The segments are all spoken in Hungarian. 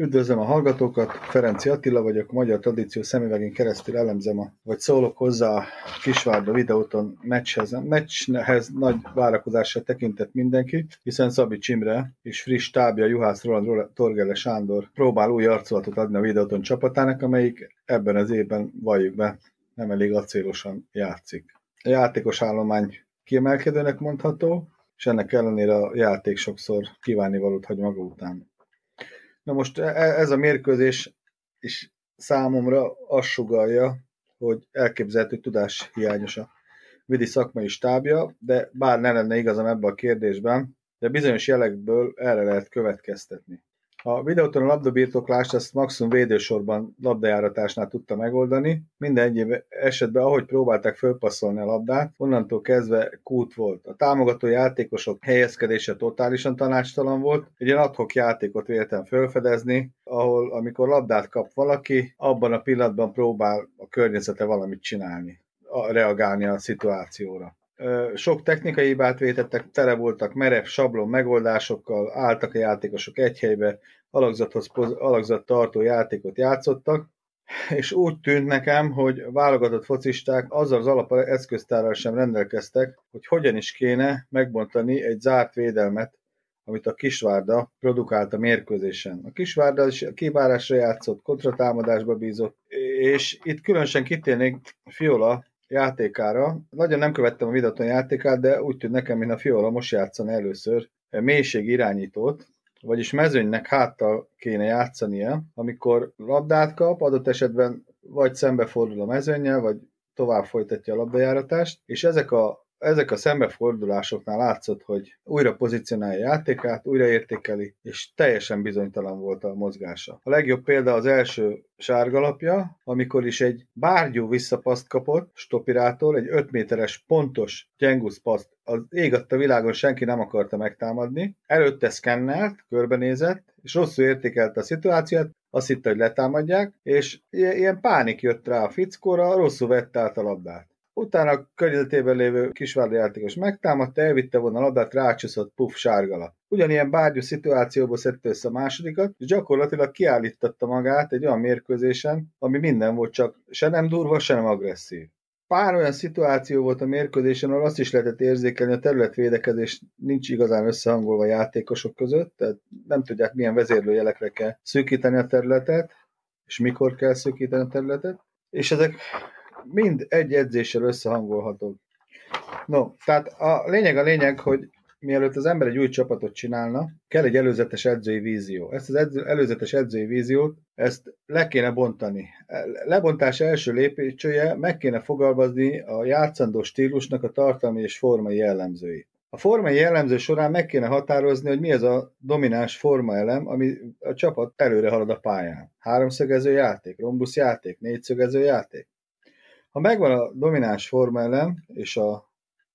Üdvözlöm a hallgatókat, Ferenci Attila vagyok, Magyar Tradíció szemüvegén keresztül elemzem, a, vagy szólok hozzá a Kisvárda videóton meccshez. A meccshez nagy várakozással tekintett mindenki, hiszen Szabi Csimre és friss tábja Juhász Roland Torgele Sándor próbál új arculatot adni a videóton csapatának, amelyik ebben az évben, valljuk be, nem elég acélosan játszik. A játékos állomány kiemelkedőnek mondható, és ennek ellenére a játék sokszor kívánivalót hagy maga után. Na most e, e, ez a mérkőzés is számomra azt sugalja, hogy elképzelhető tudás hiányos a vidi szakmai stábja, de bár ne lenne igazam ebben a kérdésben, de bizonyos jelekből erre lehet következtetni. A videóton a labdabirtoklást ezt maximum védősorban labdajáratásnál tudta megoldani. Minden egyéb esetben, ahogy próbálták fölpasszolni a labdát, onnantól kezdve kút volt. A támogató játékosok helyezkedése totálisan tanácstalan volt. Egy ilyen adhok játékot véltem felfedezni, ahol amikor labdát kap valaki, abban a pillanatban próbál a környezete valamit csinálni, reagálni a szituációra sok technikai hibát vétettek, tele voltak merev sablon megoldásokkal, álltak a játékosok egy helybe, alakzathoz, alakzat tartó játékot játszottak, és úgy tűnt nekem, hogy válogatott focisták azzal az alap eszköztárral sem rendelkeztek, hogy hogyan is kéne megbontani egy zárt védelmet, amit a Kisvárda produkált a mérkőzésen. A Kisvárda is a kivárásra játszott, kontratámadásba bízott, és itt különösen kitérnék Fiola játékára. Nagyon nem követtem a videóton játékát, de úgy tűnt nekem, mint a Fiola most játszani először mélység irányítót, vagyis mezőnynek háttal kéne játszania, amikor labdát kap, adott esetben vagy szembefordul a mezőnyel, vagy tovább folytatja a labdajáratást, és ezek a ezek a szembefordulásoknál látszott, hogy újra pozícionálja a játékát, újra értékeli, és teljesen bizonytalan volt a mozgása. A legjobb példa az első sárgalapja, amikor is egy bárgyú visszapaszt kapott Stopirától, egy 5 méteres pontos gyengusz paszt. Az ég a világon senki nem akarta megtámadni. Előtte szkennelt, körbenézett, és rosszul értékelte a szituációt, azt hitte, hogy letámadják, és ilyen pánik jött rá a fickóra, rosszul vette át a labdát. Utána a környezetében lévő kisvárdi játékos megtámadta, elvitte volna a labdát, rácsúszott, puff, sárgala. Ugyanilyen bárgyú szituációból szedte össze a másodikat, és gyakorlatilag kiállította magát egy olyan mérkőzésen, ami minden volt, csak se nem durva, se nem agresszív. Pár olyan szituáció volt a mérkőzésen, ahol azt is lehetett érzékelni, a területvédekezés nincs igazán összehangolva a játékosok között, tehát nem tudják milyen vezérlőjelekre kell szűkíteni a területet, és mikor kell szűkíteni a területet, és ezek mind egy edzéssel összehangolhatók. No, tehát a lényeg a lényeg, hogy mielőtt az ember egy új csapatot csinálna, kell egy előzetes edzői vízió. Ezt az edző, előzetes edzői víziót, ezt le kéne bontani. Lebontás első lépésője, meg kéne fogalmazni a játszandó stílusnak a tartalmi és formai jellemzői. A formai jellemző során meg kéne határozni, hogy mi ez a domináns formaelem, ami a csapat előre halad a pályán. Háromszögező játék, rombusz játék, négyszögező játék. Ha megvan a domináns formaelem és a,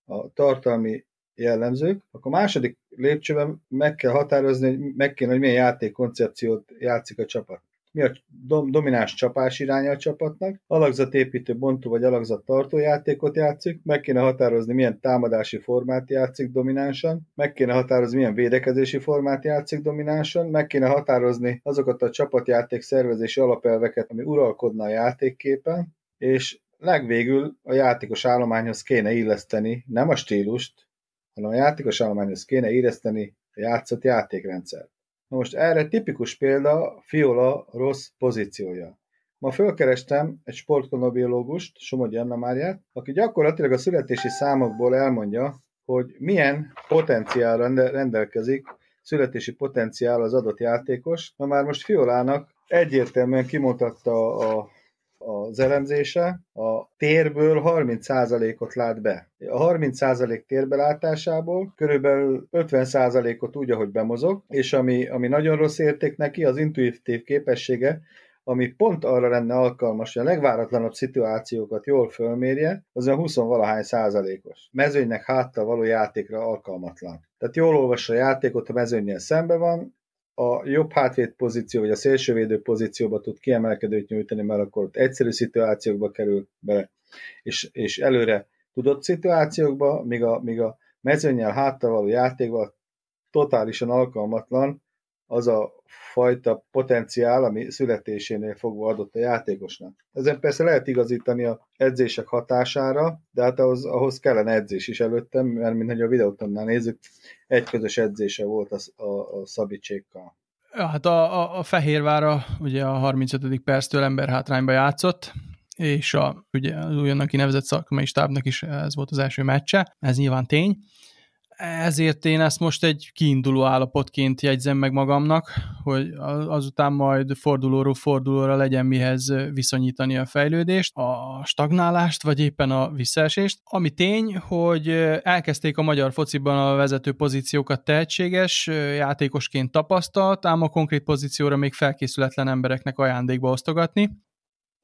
a tartalmi jellemzők, akkor második lépcsőben meg kell határozni, hogy meg kéne, hogy milyen játékkoncepciót játszik a csapat. Mi a dom- domináns csapás iránya a csapatnak, alakzatépítő, bontó vagy alakzat tartó játékot játszik, meg kéne határozni, milyen támadási formát játszik dominánsan, meg kéne határozni, milyen védekezési formát játszik dominánsan, meg kéne határozni azokat a csapatjáték szervezési alapelveket, ami uralkodna a játékképen, és legvégül a játékos állományhoz kéne illeszteni nem a stílust, hanem a játékos állományhoz kéne illeszteni a játszott játékrendszer. Na most erre tipikus példa Fiola rossz pozíciója. Ma fölkerestem egy sportkonobiológust, Somogyi Anna Máriát, aki gyakorlatilag a születési számokból elmondja, hogy milyen potenciál rendelkezik, születési potenciál az adott játékos. Na már most Fiolának egyértelműen kimutatta a az elemzése, a térből 30%-ot lát be. A 30% térbelátásából körülbelül 50%-ot úgy, ahogy bemozog, és ami, ami nagyon rossz érték neki, az intuitív képessége, ami pont arra lenne alkalmas, hogy a legváratlanabb szituációkat jól fölmérje, az a 20 valahány százalékos. Mezőnynek háttal való játékra alkalmatlan. Tehát jól olvassa a játékot, a mezőnyel szembe van, a jobb hátvéd pozíció, vagy a szélsővédő pozícióba tud kiemelkedőt nyújtani, mert akkor ott egyszerű szituációkba kerül bele, és, és előre tudott szituációkba, míg a, míg a mezőnyel háttal való játékban totálisan alkalmatlan az a fajta potenciál, ami születésénél fogva adott a játékosnak. Ezen persze lehet igazítani a edzések hatására, de hát ahhoz, ahhoz kellene edzés is előttem, mert mint hogy a videótonnál nézzük, egy közös edzése volt a, a, a Szabicsékkal. Ja, hát a, a, a Fehérvára ugye a 35. perctől ember hátrányba játszott, és a, ugye az újonnan kinevezett szakmai stábnak is ez volt az első meccse, ez nyilván tény. Ezért én ezt most egy kiinduló állapotként jegyzem meg magamnak, hogy azután majd fordulóról fordulóra legyen mihez viszonyítani a fejlődést, a stagnálást, vagy éppen a visszaesést. Ami tény, hogy elkezdték a magyar fociban a vezető pozíciókat tehetséges, játékosként tapasztalt, ám a konkrét pozícióra még felkészületlen embereknek ajándékba osztogatni.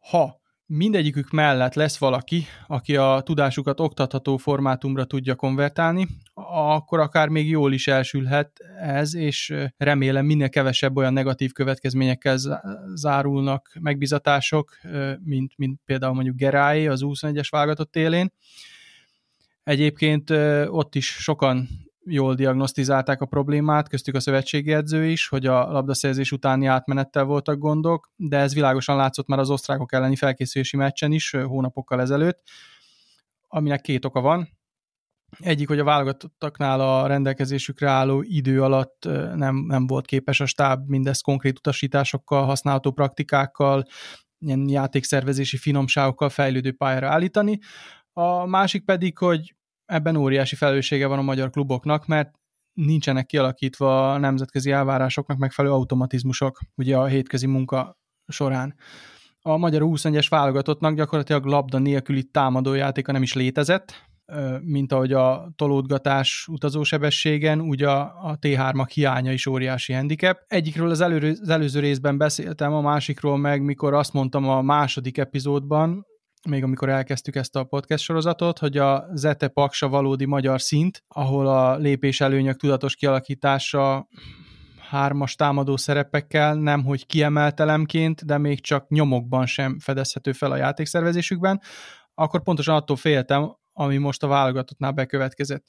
Ha mindegyikük mellett lesz valaki, aki a tudásukat oktatható formátumra tudja konvertálni, akkor akár még jól is elsülhet ez, és remélem minél kevesebb olyan negatív következményekkel zárulnak megbizatások, mint, mint például mondjuk Geráé az 21-es válogatott élén. Egyébként ott is sokan jól diagnosztizálták a problémát, köztük a szövetségi edző is, hogy a labdaszerzés utáni átmenettel voltak gondok, de ez világosan látszott már az osztrákok elleni felkészülési meccsen is hónapokkal ezelőtt, aminek két oka van. Egyik, hogy a válogatottaknál a rendelkezésükre álló idő alatt nem, nem volt képes a stáb mindezt konkrét utasításokkal, használható praktikákkal, ilyen játékszervezési finomságokkal fejlődő pályára állítani. A másik pedig, hogy ebben óriási felelőssége van a magyar kluboknak, mert nincsenek kialakítva a nemzetközi elvárásoknak megfelelő automatizmusok ugye a hétközi munka során. A magyar 21-es válogatottnak gyakorlatilag labda nélküli támadójátéka nem is létezett, mint ahogy a tolódgatás utazósebességen, úgy a, a T3-ak hiánya is óriási handicap. Egyikről az, elő, az előző részben beszéltem, a másikról meg, mikor azt mondtam a második epizódban, még amikor elkezdtük ezt a podcast sorozatot, hogy a Zete Paksa valódi magyar szint, ahol a lépés előnyök tudatos kialakítása hármas támadó szerepekkel, nem hogy kiemelt elemként, de még csak nyomokban sem fedezhető fel a játékszervezésükben, akkor pontosan attól féltem, ami most a válogatottnál bekövetkezett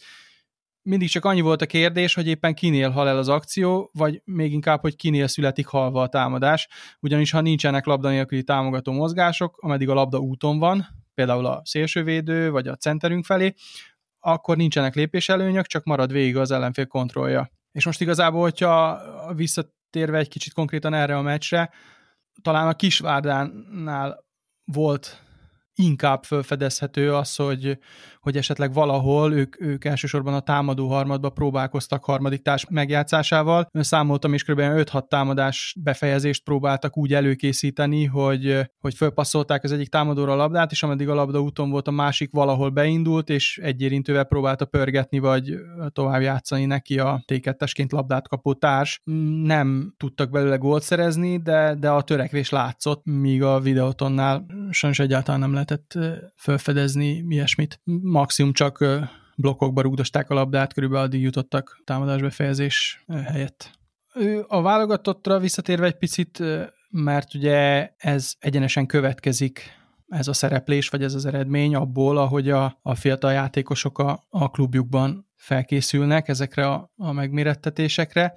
mindig csak annyi volt a kérdés, hogy éppen kinél hal el az akció, vagy még inkább, hogy kinél születik halva a támadás, ugyanis ha nincsenek labda nélküli támogató mozgások, ameddig a labda úton van, például a szélsővédő, vagy a centerünk felé, akkor nincsenek lépéselőnyök, csak marad végig az ellenfél kontrollja. És most igazából, hogyha visszatérve egy kicsit konkrétan erre a meccsre, talán a Kisvárdánál volt inkább felfedezhető az, hogy, hogy esetleg valahol ők, ők elsősorban a támadó harmadba próbálkoztak harmadik társ megjátszásával. Számoltam, és kb. 5-6 támadás befejezést próbáltak úgy előkészíteni, hogy, hogy fölpasszolták az egyik támadóra a labdát, és ameddig a labda úton volt, a másik valahol beindult, és egy érintővel próbálta pörgetni, vagy tovább játszani neki a T2-esként labdát kapó társ. Nem tudtak belőle gólt szerezni, de, de a törekvés látszott, míg a videótonnál sajnos egyáltalán nem lehetett felfedezni ilyesmit maximum csak blokkokba rúgdosták a labdát, körülbelül addig jutottak támadásbefejezés helyett. A válogatottra visszatérve egy picit, mert ugye ez egyenesen következik ez a szereplés, vagy ez az eredmény abból, ahogy a, a fiatal játékosok a, a klubjukban felkészülnek ezekre a, a megmérettetésekre,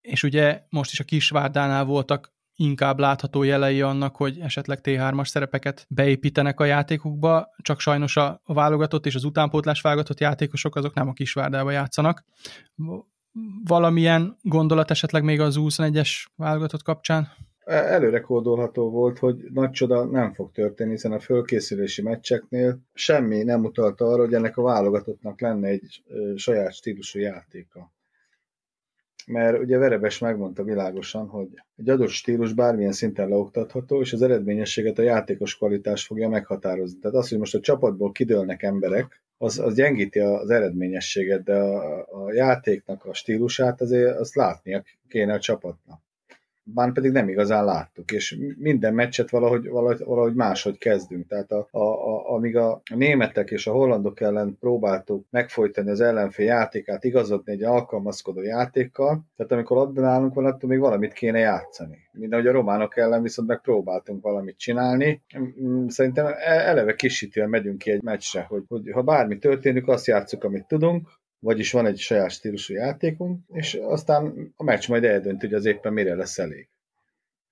és ugye most is a Kisvárdánál voltak inkább látható jelei annak, hogy esetleg T3-as szerepeket beépítenek a játékukba, csak sajnos a válogatott és az utánpótlás válogatott játékosok azok nem a kisvárdába játszanak. Valamilyen gondolat esetleg még az 21-es válogatott kapcsán? Előre kódolható volt, hogy nagy csoda nem fog történni, hiszen a fölkészülési meccseknél semmi nem utalta arra, hogy ennek a válogatottnak lenne egy saját stílusú játéka mert ugye Verebes megmondta világosan, hogy egy adott stílus bármilyen szinten leoktatható, és az eredményességet a játékos kvalitás fogja meghatározni. Tehát az, hogy most a csapatból kidőlnek emberek, az, az gyengíti az eredményességet, de a, a játéknak a stílusát azért azt látnia kéne a csapatnak bár pedig nem igazán láttuk, és minden meccset valahogy, valahogy, valahogy máshogy kezdünk. Tehát a, a, a, amíg a németek és a hollandok ellen próbáltuk megfojtani az ellenfél játékát, igazodni egy alkalmazkodó játékkal, tehát amikor labda nálunk van, attól még valamit kéne játszani. Mind ahogy a románok ellen viszont megpróbáltunk valamit csinálni. Szerintem e, eleve kisítően megyünk ki egy meccsre, hogy, hogy ha bármi történik, azt játszuk, amit tudunk, vagyis van egy saját stílusú játékunk, és aztán a meccs majd eldönti, hogy az éppen mire lesz elég.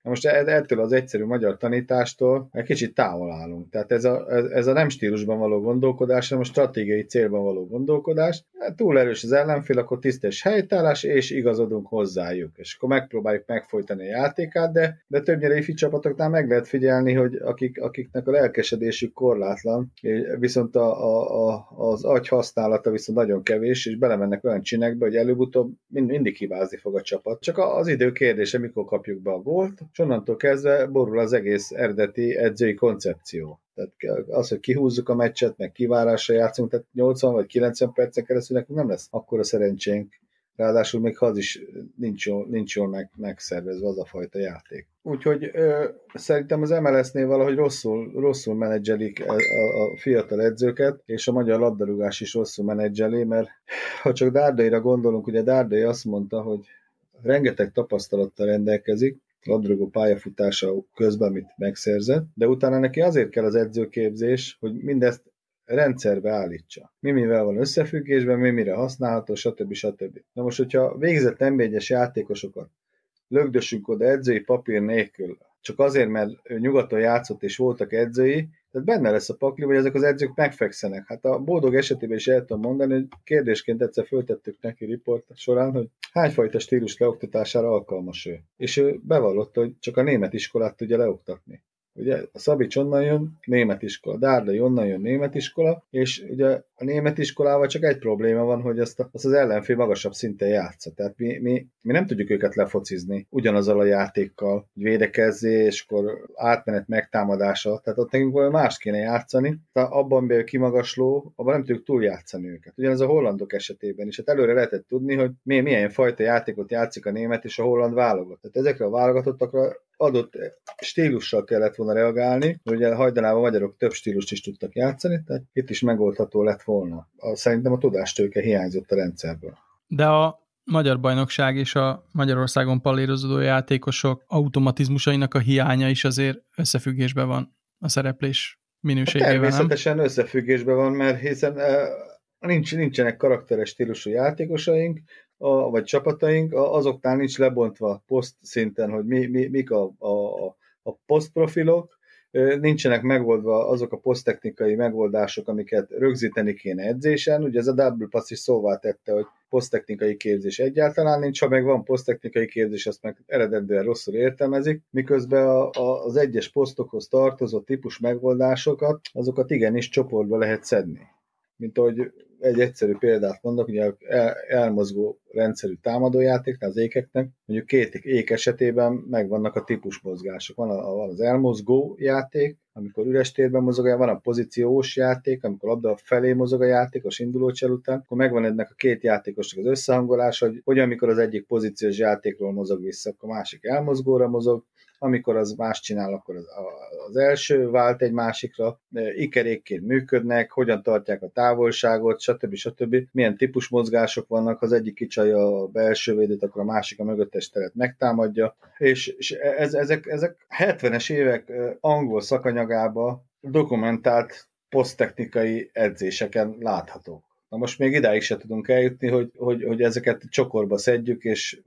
Na most e- ettől az egyszerű magyar tanítástól egy kicsit távol állunk. Tehát ez a, ez a nem stílusban való gondolkodás, hanem a stratégiai célban való gondolkodás. Hát túl erős az ellenfél, akkor tisztes helytállás, és igazodunk hozzájuk. És akkor megpróbáljuk megfojtani a játékát, de, de többnyire ifi csapatoknál meg lehet figyelni, hogy akik, akiknek a lelkesedésük korlátlan, viszont a, a, a, az agy használata viszont nagyon kevés, és belemennek olyan csinekbe, hogy előbb-utóbb mind, mindig hibázni fog a csapat. Csak az idő kérdése, mikor kapjuk be a gólt, és onnantól kezdve borul az egész eredeti edzői koncepció. Tehát az, hogy kihúzzuk a meccset, meg kivárásra játszunk, tehát 80 vagy 90 percen keresztül nekünk nem lesz akkora szerencsénk, ráadásul még az is nincs jól, nincs jól meg, megszervezve az a fajta játék. Úgyhogy ö, szerintem az MLS-nél valahogy rosszul, rosszul menedzselik a, a, a fiatal edzőket, és a magyar labdarúgás is rosszul menedzseli, mert ha csak Dárdaira gondolunk, ugye Dárdai azt mondta, hogy rengeteg tapasztalattal rendelkezik, labdarúgó pályafutása közben, amit megszerzett, de utána neki azért kell az edzőképzés, hogy mindezt rendszerbe állítsa. Mi mivel van összefüggésben, mi mire használható, stb. stb. Na most, hogyha végzett nba játékosokat lögdössünk oda edzői papír nélkül, csak azért, mert ő nyugaton játszott és voltak edzői, tehát benne lesz a pakli, hogy ezek az edzők megfekszenek. Hát a boldog esetében is el tudom mondani, hogy kérdésként egyszer föltettük neki riport során, hogy hányfajta stílus leoktatására alkalmas ő. És ő bevallotta, hogy csak a német iskolát tudja leoktatni. Ugye a Szabics onnan jön, német iskola, Dárdai onnan jön, német iskola, és ugye a német iskolával csak egy probléma van, hogy azt, a, azt az ellenfél magasabb szinten játsza. Tehát mi, mi, mi nem tudjuk őket lefocizni ugyanazzal a játékkal, hogy védekezzé, és akkor átmenet megtámadása. Tehát ott nekünk valami más kéne játszani. Tehát abban bél kimagasló, abban nem tudjuk túljátszani őket. Ugyanez a hollandok esetében is. Hát előre lehetett tudni, hogy milyen fajta játékot játszik a német és a holland válogat. Tehát ezekre a válogatottakra adott stílussal kellett volna reagálni, ugye hajdanában a magyarok több stílust is tudtak játszani, tehát itt is megoldható lett volna. A, szerintem a tudástőke hiányzott a rendszerből. De a magyar bajnokság és a Magyarországon pallérozódó játékosok automatizmusainak a hiánya is azért összefüggésben van a szereplés minőségével, Természetesen nem? összefüggésben van, mert hiszen nincs, nincsenek karakteres stílusú játékosaink, a, vagy csapataink, azoknál nincs lebontva poszt szinten, hogy mi, mi, mik a, a, a posztprofilok, nincsenek megoldva azok a poszttechnikai megoldások, amiket rögzíteni kéne edzésen. Ugye ez a Double Pass is szóvá tette, hogy poszttechnikai képzés egyáltalán nincs, ha meg van poszttechnikai képzés, azt meg eredendően rosszul értelmezik, miközben a, a, az egyes posztokhoz tartozó típus megoldásokat, azokat igenis csoportba lehet szedni. Mint ahogy egy egyszerű példát mondok, ugye el, elmozgó rendszerű támadójátéknál az ékeknek, mondjuk két ék esetében megvannak a típusmozgások. Van, a, van az elmozgó játék, amikor üres térben mozog, van a pozíciós játék, amikor labda felé mozog a játékos induló csel után, akkor megvan ennek a két játékosnak az összehangolása, hogy, hogy amikor az egyik pozíciós játékról mozog vissza, akkor a másik elmozgóra mozog, amikor az más csinál, akkor az, az első vált egy másikra, ikerékként működnek, hogyan tartják a távolságot, stb. stb. Milyen típus mozgások vannak, az egyik kicsalja a belső védőt, akkor a másik a mögöttes teret megtámadja, és, és ez, ezek, ezek 70-es évek angol szakanyagába dokumentált poszttechnikai edzéseken láthatók. Na most még idáig se tudunk eljutni, hogy, hogy, hogy ezeket csokorba szedjük és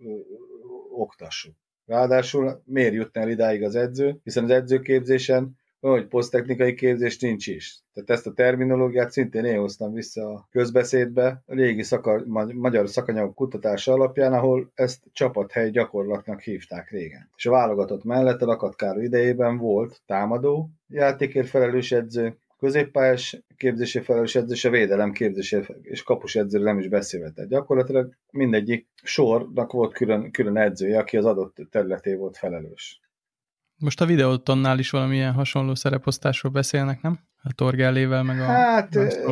oktassuk. Ráadásul miért jutna idáig az edző? Hiszen az edzőképzésen hogy poszttechnikai képzés nincs is. Tehát ezt a terminológiát szintén én hoztam vissza a közbeszédbe, a régi szaka, magyar szakanyagok kutatása alapján, ahol ezt csapathely gyakorlatnak hívták régen. És a válogatott mellett a Lakatkáró idejében volt támadó, játékért felelős edző, középpályás képzési felelős edző, és a védelem képzési és kapus edző nem is beszélve. Tehát gyakorlatilag mindegyik sornak volt külön, külön edzője, aki az adott területé volt felelős. Most a videótonnál is valamilyen hasonló szereposztásról beszélnek, nem? A Torgellével, meg a Hát, eh,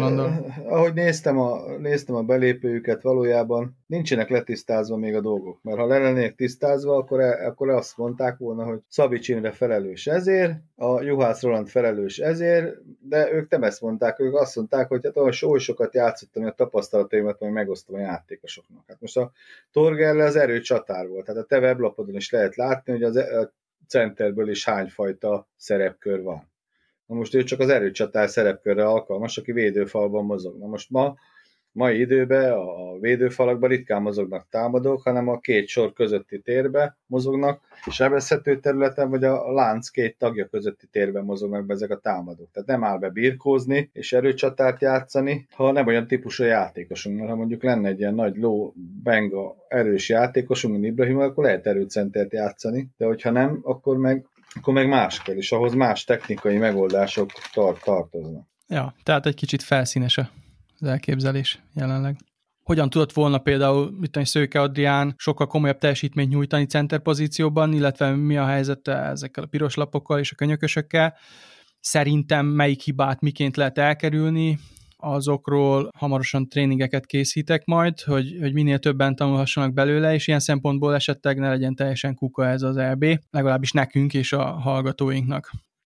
ahogy néztem a, néztem a belépőjüket, valójában nincsenek letisztázva még a dolgok. Mert ha le lennének tisztázva, akkor, e, akkor azt mondták volna, hogy Szabics Imre felelős ezért, a Juhász Roland felelős ezért, de ők nem ezt mondták, ők azt mondták, hogy hát olyan oly sokat játszottam, hogy a tapasztalataimat majd megosztom a játékosoknak. Hát most a Torgelle az erő csatár volt, tehát a te weblapodon is lehet látni, hogy az, e, a centerből is hányfajta szerepkör van. Na most ő csak az erőcsatár szerepkörre alkalmas, aki védőfalban mozog. Na most ma mai időben a védőfalakban ritkán mozognak támadók, hanem a két sor közötti térbe mozognak, sebezhető területen, vagy a lánc két tagja közötti térben mozognak be ezek a támadók. Tehát nem áll be birkózni és erőcsatárt játszani, ha nem olyan típusú játékosunk, mert ha mondjuk lenne egy ilyen nagy ló, benga, erős játékosunk, mint Ibrahim, akkor lehet erőcentert játszani, de hogyha nem, akkor meg akkor meg más kell, és ahhoz más technikai megoldások tart, tartoznak. Ja, tehát egy kicsit felszínes az elképzelés jelenleg. Hogyan tudott volna például mit tudom, Szőke Adrián sokkal komolyabb teljesítményt nyújtani center pozícióban, illetve mi a helyzet ezekkel a piros lapokkal és a könyökösökkel? Szerintem melyik hibát miként lehet elkerülni, azokról hamarosan tréningeket készítek majd, hogy, hogy minél többen tanulhassanak belőle, és ilyen szempontból esetleg ne legyen teljesen kuka ez az EB, legalábbis nekünk és a hallgatóinknak.